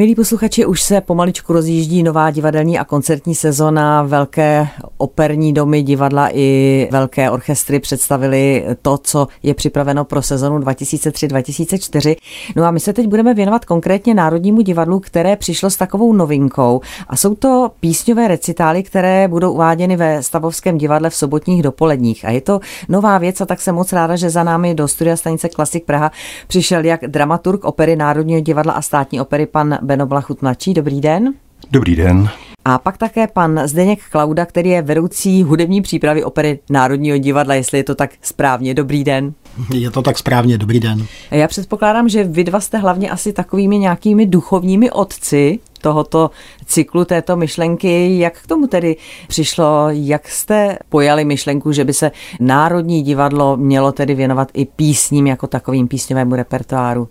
Milí posluchači, už se pomaličku rozjíždí nová divadelní a koncertní sezona. Velké operní domy, divadla i velké orchestry představili to, co je připraveno pro sezonu 2003-2004. No a my se teď budeme věnovat konkrétně Národnímu divadlu, které přišlo s takovou novinkou. A jsou to písňové recitály, které budou uváděny ve Stavovském divadle v sobotních dopoledních. A je to nová věc a tak jsem moc ráda, že za námi do studia stanice Klasik Praha přišel jak dramaturg opery Národního divadla a státní opery pan Beno Blachut mladší. Dobrý den. Dobrý den. A pak také pan Zdeněk Klauda, který je vedoucí hudební přípravy opery Národního divadla, jestli je to tak správně. Dobrý den. Je to tak správně, dobrý den. Já předpokládám, že vy dva jste hlavně asi takovými nějakými duchovními otci tohoto cyklu, této myšlenky. Jak k tomu tedy přišlo? Jak jste pojali myšlenku, že by se Národní divadlo mělo tedy věnovat i písním jako takovým písňovému repertoáru?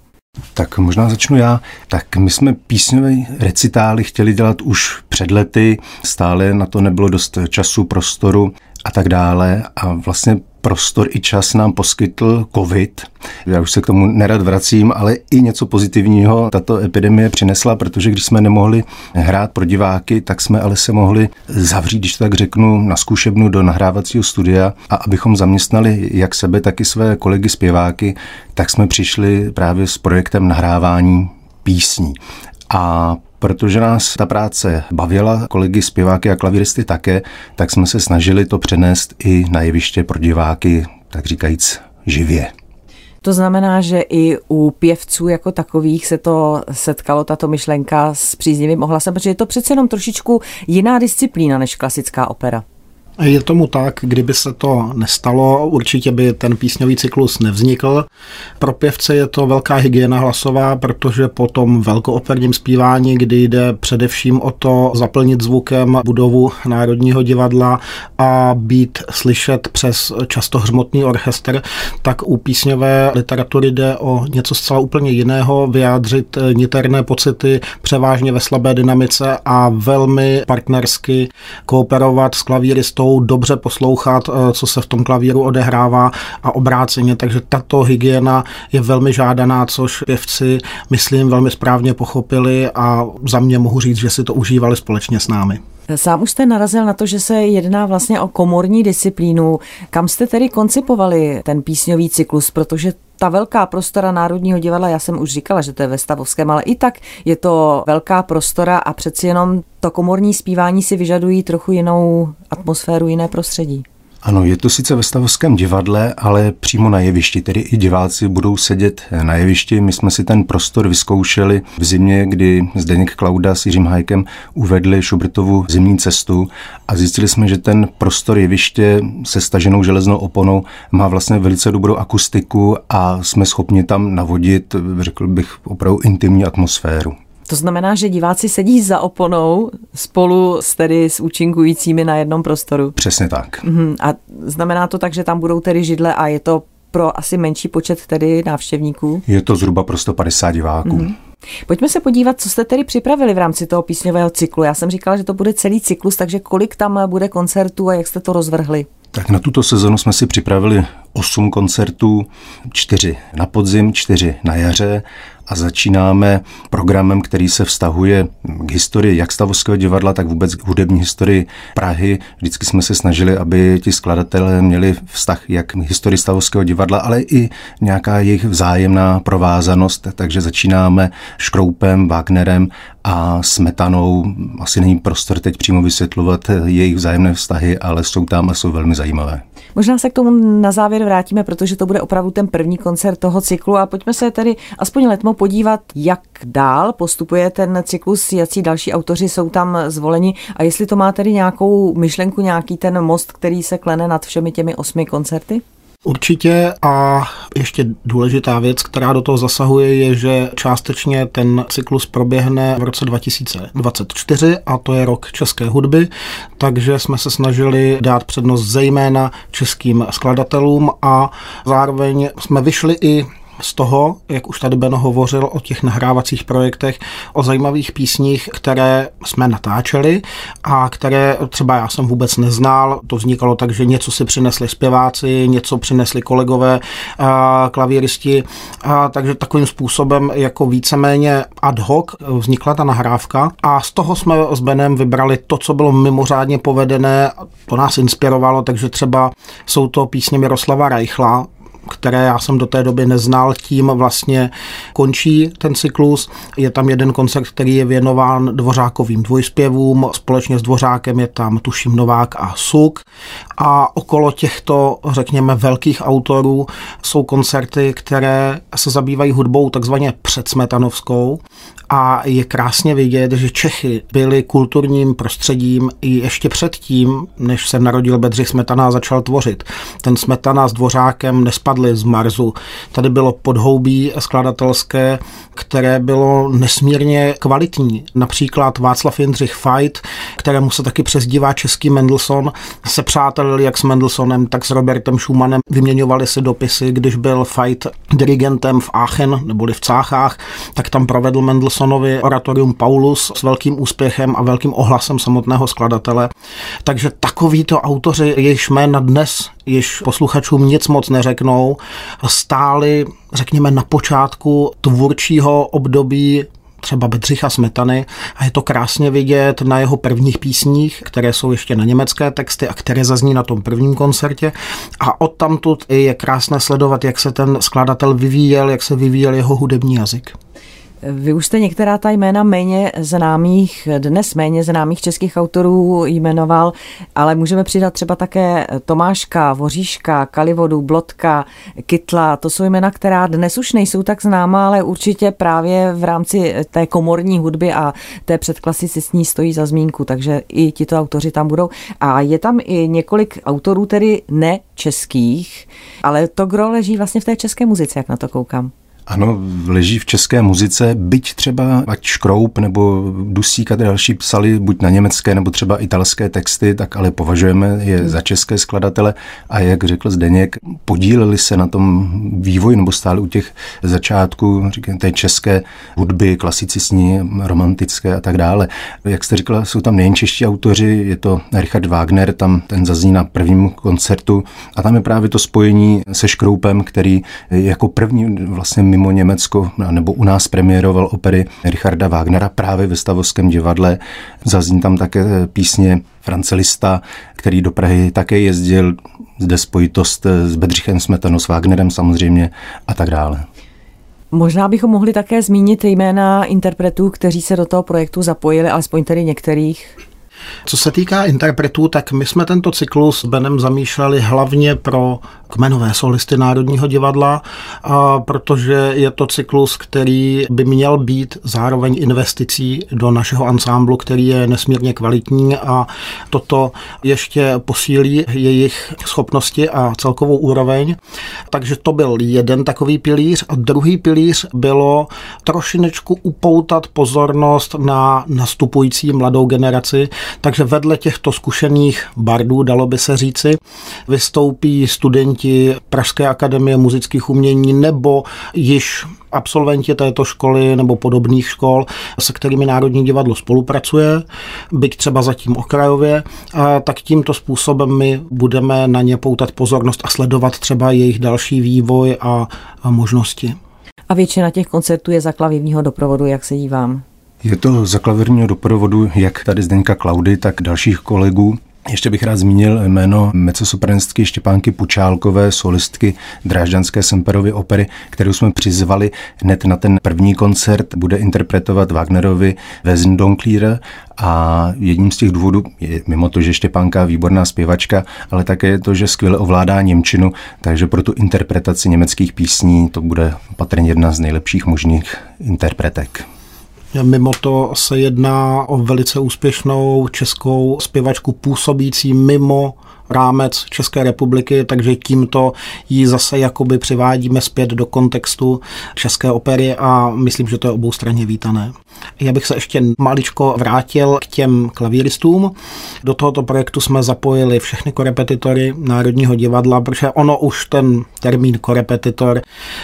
Tak možná začnu já. Tak my jsme písňové recitály chtěli dělat už před lety, stále na to nebylo dost času, prostoru a tak dále. A vlastně prostor i čas nám poskytl COVID. Já už se k tomu nerad vracím, ale i něco pozitivního tato epidemie přinesla, protože když jsme nemohli hrát pro diváky, tak jsme ale se mohli zavřít, když tak řeknu, na zkušebnu do nahrávacího studia a abychom zaměstnali jak sebe, tak i své kolegy zpěváky, tak jsme přišli právě s projektem nahrávání písní. A protože nás ta práce bavila, kolegy zpěváky a klavíristy také, tak jsme se snažili to přenést i na jeviště pro diváky, tak říkajíc, živě. To znamená, že i u pěvců jako takových se to setkalo, tato myšlenka s příznivým ohlasem, protože je to přece jenom trošičku jiná disciplína než klasická opera. Je tomu tak, kdyby se to nestalo, určitě by ten písňový cyklus nevznikl. Pro pěvce je to velká hygiena hlasová, protože po tom velkooperním zpívání, kdy jde především o to zaplnit zvukem budovu Národního divadla a být slyšet přes často hřmotný orchestr, tak u písňové literatury jde o něco zcela úplně jiného, vyjádřit niterné pocity převážně ve slabé dynamice a velmi partnersky kooperovat s klavíristou jsou dobře poslouchat, eh, co se v tom klavíru odehrává a obráceně, takže tato hygiena je velmi žádaná, což pěvci, myslím, velmi správně pochopili a za mě mohu říct, že si to užívali společně s námi. Sám už jste narazil na to, že se jedná vlastně o komorní disciplínu. Kam jste tedy koncipovali ten písňový cyklus, protože ta velká prostora Národního divadla, já jsem už říkala, že to je ve Stavovském, ale i tak je to velká prostora a přeci jenom to komorní zpívání si vyžadují trochu jinou atmosféru, jiné prostředí. Ano, je to sice ve Stavovském divadle, ale přímo na jevišti, tedy i diváci budou sedět na jevišti. My jsme si ten prostor vyzkoušeli v zimě, kdy Zdeněk Klauda s Jiřím Hajkem uvedli Šubrtovu zimní cestu a zjistili jsme, že ten prostor jeviště se staženou železnou oponou má vlastně velice dobrou akustiku a jsme schopni tam navodit, řekl bych, opravdu intimní atmosféru. To znamená, že diváci sedí za oponou spolu s tedy s účinkujícími na jednom prostoru. Přesně tak. Uhum. A znamená to tak, že tam budou tedy židle a je to pro asi menší počet tedy návštěvníků? Je to zhruba pro 150 diváků. Uhum. Pojďme se podívat, co jste tedy připravili v rámci toho písňového cyklu. Já jsem říkala, že to bude celý cyklus, takže kolik tam bude koncertů a jak jste to rozvrhli? Tak na tuto sezonu jsme si připravili 8 koncertů, 4 na podzim, 4 na jaře a začínáme programem, který se vztahuje k historii jak Stavovského divadla, tak vůbec k hudební historii Prahy. Vždycky jsme se snažili, aby ti skladatelé měli vztah jak k historii Stavovského divadla, ale i nějaká jejich vzájemná provázanost. Takže začínáme Škroupem, Wagnerem a Smetanou. Asi není prostor teď přímo vysvětlovat jejich vzájemné vztahy, ale jsou tam a jsou velmi zajímavé. Možná se k tomu na závěr vrátíme, protože to bude opravdu ten první koncert toho cyklu a pojďme se tedy aspoň letmo podívat, jak dál postupuje ten cyklus, jaký další autoři jsou tam zvoleni a jestli to má tedy nějakou myšlenku, nějaký ten most, který se klene nad všemi těmi osmi koncerty? Určitě a ještě důležitá věc, která do toho zasahuje, je, že částečně ten cyklus proběhne v roce 2024 a to je rok české hudby, takže jsme se snažili dát přednost zejména českým skladatelům a zároveň jsme vyšli i z toho, jak už tady Beno hovořil o těch nahrávacích projektech, o zajímavých písních, které jsme natáčeli a které třeba já jsem vůbec neznal. To vznikalo tak, že něco si přinesli zpěváci, něco přinesli kolegové, a klavíristi, a takže takovým způsobem jako víceméně ad hoc vznikla ta nahrávka. A z toho jsme s Benem vybrali to, co bylo mimořádně povedené, to nás inspirovalo, takže třeba jsou to písně Miroslava Reichla, které já jsem do té doby neznal, tím vlastně končí ten cyklus. Je tam jeden koncert, který je věnován dvořákovým dvojspěvům, společně s dvořákem je tam tuším Novák a Suk a okolo těchto, řekněme, velkých autorů jsou koncerty, které se zabývají hudbou takzvaně předsmetanovskou a je krásně vidět, že Čechy byli kulturním prostředím i ještě předtím, než se narodil Bedřich Smetana a začal tvořit. Ten Smetana s Dvořákem nespadli z Marzu. Tady bylo podhoubí skladatelské, které bylo nesmírně kvalitní. Například Václav Jindřich Fight, kterému se taky přezdívá český Mendelssohn, se přátelili jak s Mendelssohnem, tak s Robertem Schumannem. Vyměňovali si dopisy, když byl Fight dirigentem v Aachen neboli v Cáchách, tak tam provedl Mendelssohn Mendelssohnovi oratorium Paulus s velkým úspěchem a velkým ohlasem samotného skladatele. Takže takovýto autoři, jejichž jména dnes již posluchačům nic moc neřeknou, stáli, řekněme, na počátku tvůrčího období třeba Bedřicha Smetany a je to krásně vidět na jeho prvních písních, které jsou ještě na německé texty a které zazní na tom prvním koncertě a odtamtud je krásné sledovat, jak se ten skladatel vyvíjel, jak se vyvíjel jeho hudební jazyk. Vy už jste některá ta jména méně známých, dnes méně známých českých autorů jmenoval, ale můžeme přidat třeba také Tomáška, Voříška, Kalivodu, Blotka, Kytla. To jsou jména, která dnes už nejsou tak známá, ale určitě právě v rámci té komorní hudby a té předklasicistní stojí za zmínku, takže i tito autoři tam budou. A je tam i několik autorů, tedy ne českých, ale to gro leží vlastně v té české muzice, jak na to koukám. Ano, leží v české muzice, byť třeba ať Škroup nebo Dusík a další psali buď na německé nebo třeba italské texty, tak ale považujeme je za české skladatele. A jak řekl Zdeněk, podíleli se na tom vývoji nebo stáli u těch začátků říkám, té české hudby, klasicistní, romantické a tak dále. Jak jste říkala, jsou tam nejen čeští autoři, je to Richard Wagner, tam ten zazní na prvním koncertu. A tam je právě to spojení se Škroupem, který jako první vlastně mimo Německo nebo u nás premiéroval opery Richarda Wagnera právě ve Stavovském divadle. Zazní tam také písně France Lista, který do Prahy také jezdil, zde spojitost s Bedřichem Smetanou, s Wagnerem samozřejmě a tak dále. Možná bychom mohli také zmínit jména interpretů, kteří se do toho projektu zapojili, alespoň tedy některých. Co se týká interpretů, tak my jsme tento cyklus s Benem zamýšleli hlavně pro kmenové solisty Národního divadla, a protože je to cyklus, který by měl být zároveň investicí do našeho ansámblu, který je nesmírně kvalitní a toto ještě posílí jejich schopnosti a celkovou úroveň. Takže to byl jeden takový pilíř. A druhý pilíř bylo trošinečku upoutat pozornost na nastupující mladou generaci, takže vedle těchto zkušených bardů, dalo by se říci, vystoupí studenti Pražské akademie muzických umění nebo již absolventi této školy nebo podobných škol, se kterými Národní divadlo spolupracuje, byť třeba zatím okrajově, a tak tímto způsobem my budeme na ně poutat pozornost a sledovat třeba jejich další vývoj a, možnosti. A většina těch koncertů je za klavírního doprovodu, jak se dívám. Je to za klavírního doprovodu jak tady Zdeňka Klaudy, tak dalších kolegů. Ještě bych rád zmínil jméno mecosopranistky Štěpánky Pučálkové, solistky Drážďanské Semperovy opery, kterou jsme přizvali hned na ten první koncert. Bude interpretovat Wagnerovi Wesendonklír a jedním z těch důvodů je mimo to, že Štěpánka výborná zpěvačka, ale také je to, že skvěle ovládá Němčinu, takže pro tu interpretaci německých písní to bude patrně jedna z nejlepších možných interpretek. Mimo to se jedná o velice úspěšnou českou zpěvačku působící mimo rámec České republiky, takže tímto ji zase jakoby přivádíme zpět do kontextu České opery a myslím, že to je oboustranně vítané. Já bych se ještě maličko vrátil k těm klavíristům. Do tohoto projektu jsme zapojili všechny korepetitory Národního divadla, protože ono už ten termín korepetitor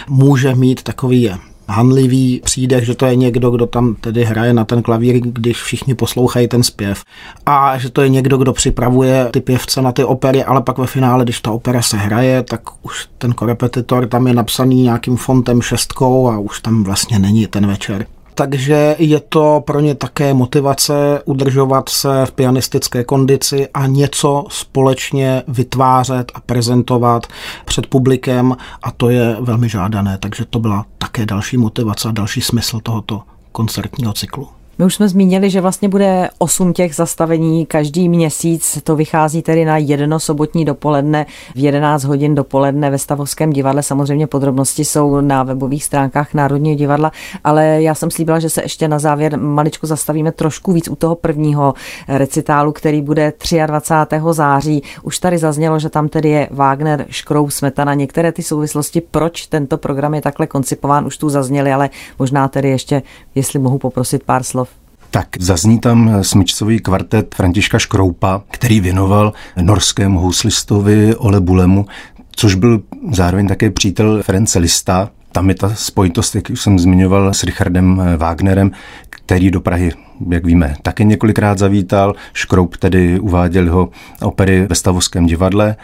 může mít takový hanlivý přídech, že to je někdo, kdo tam tedy hraje na ten klavír, když všichni poslouchají ten zpěv. A že to je někdo, kdo připravuje ty pěvce na ty opery, ale pak ve finále, když ta opera se hraje, tak už ten korepetitor tam je napsaný nějakým fontem šestkou a už tam vlastně není ten večer takže je to pro ně také motivace udržovat se v pianistické kondici a něco společně vytvářet a prezentovat před publikem a to je velmi žádané, takže to byla také další motivace a další smysl tohoto koncertního cyklu. My už jsme zmínili, že vlastně bude osm těch zastavení každý měsíc. To vychází tedy na jedno sobotní dopoledne v 11 hodin dopoledne ve Stavovském divadle. Samozřejmě podrobnosti jsou na webových stránkách Národního divadla, ale já jsem slíbila, že se ještě na závěr maličko zastavíme trošku víc u toho prvního recitálu, který bude 23. září. Už tady zaznělo, že tam tedy je Wagner, Škrou, Smetana. Některé ty souvislosti, proč tento program je takhle koncipován, už tu zazněly, ale možná tedy ještě, jestli mohu poprosit pár slov tak zazní tam smyčcový kvartet Františka Škroupa, který věnoval norskému houslistovi Ole Bulemu, což byl zároveň také přítel Ference Lista. Tam je ta spojitost, jak už jsem zmiňoval, s Richardem Wagnerem, který do Prahy, jak víme, také několikrát zavítal. Škroup tedy uváděl jeho opery ve Stavovském divadle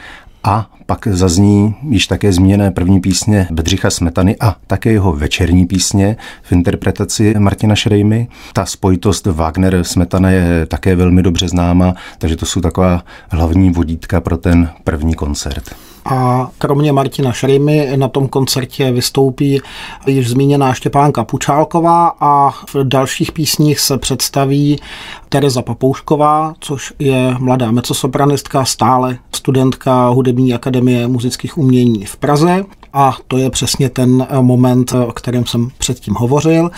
a pak zazní již také zmíněné první písně Bedřicha Smetany a také jeho večerní písně v interpretaci Martina Šrejmy. Ta spojitost Wagner-Smetana je také velmi dobře známa, takže to jsou taková hlavní vodítka pro ten první koncert. A kromě Martina Šrejmy na tom koncertě vystoupí již zmíněná Štěpánka Pučálková a v dalších písních se představí Tereza Papoušková, což je mladá mecosopranistka, stále studentka Hudební akademie muzických umění v Praze a to je přesně ten moment, o kterém jsem předtím hovořil.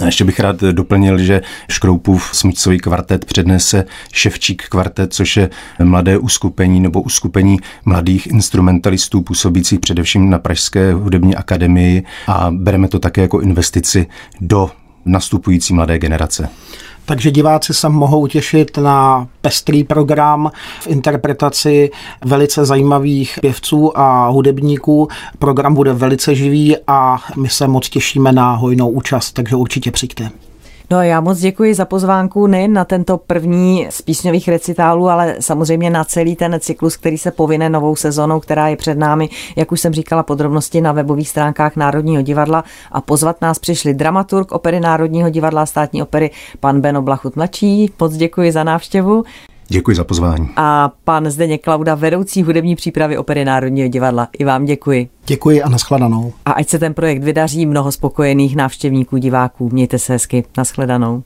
A ještě bych rád doplnil, že Škroupův smyčcový kvartet přednese Ševčík kvartet, což je mladé uskupení nebo uskupení mladých instrumentalistů působících především na Pražské hudební akademii a bereme to také jako investici do nastupující mladé generace. Takže diváci se mohou těšit na pestrý program v interpretaci velice zajímavých pěvců a hudebníků. Program bude velice živý a my se moc těšíme na hojnou účast, takže určitě přijďte. No a já moc děkuji za pozvánku nejen na tento první z písňových recitálů, ale samozřejmě na celý ten cyklus, který se povine novou sezónou, která je před námi, jak už jsem říkala, podrobnosti na webových stránkách Národního divadla a pozvat nás přišli dramaturg opery Národního divadla státní opery pan Beno Blachut mladší. Moc děkuji za návštěvu. Děkuji za pozvání. A pan Zdeněk Klauda, vedoucí hudební přípravy opery Národního divadla. I vám děkuji. Děkuji a nashledanou. A ať se ten projekt vydaří, mnoho spokojených návštěvníků, diváků. Mějte se hezky. Nashledanou.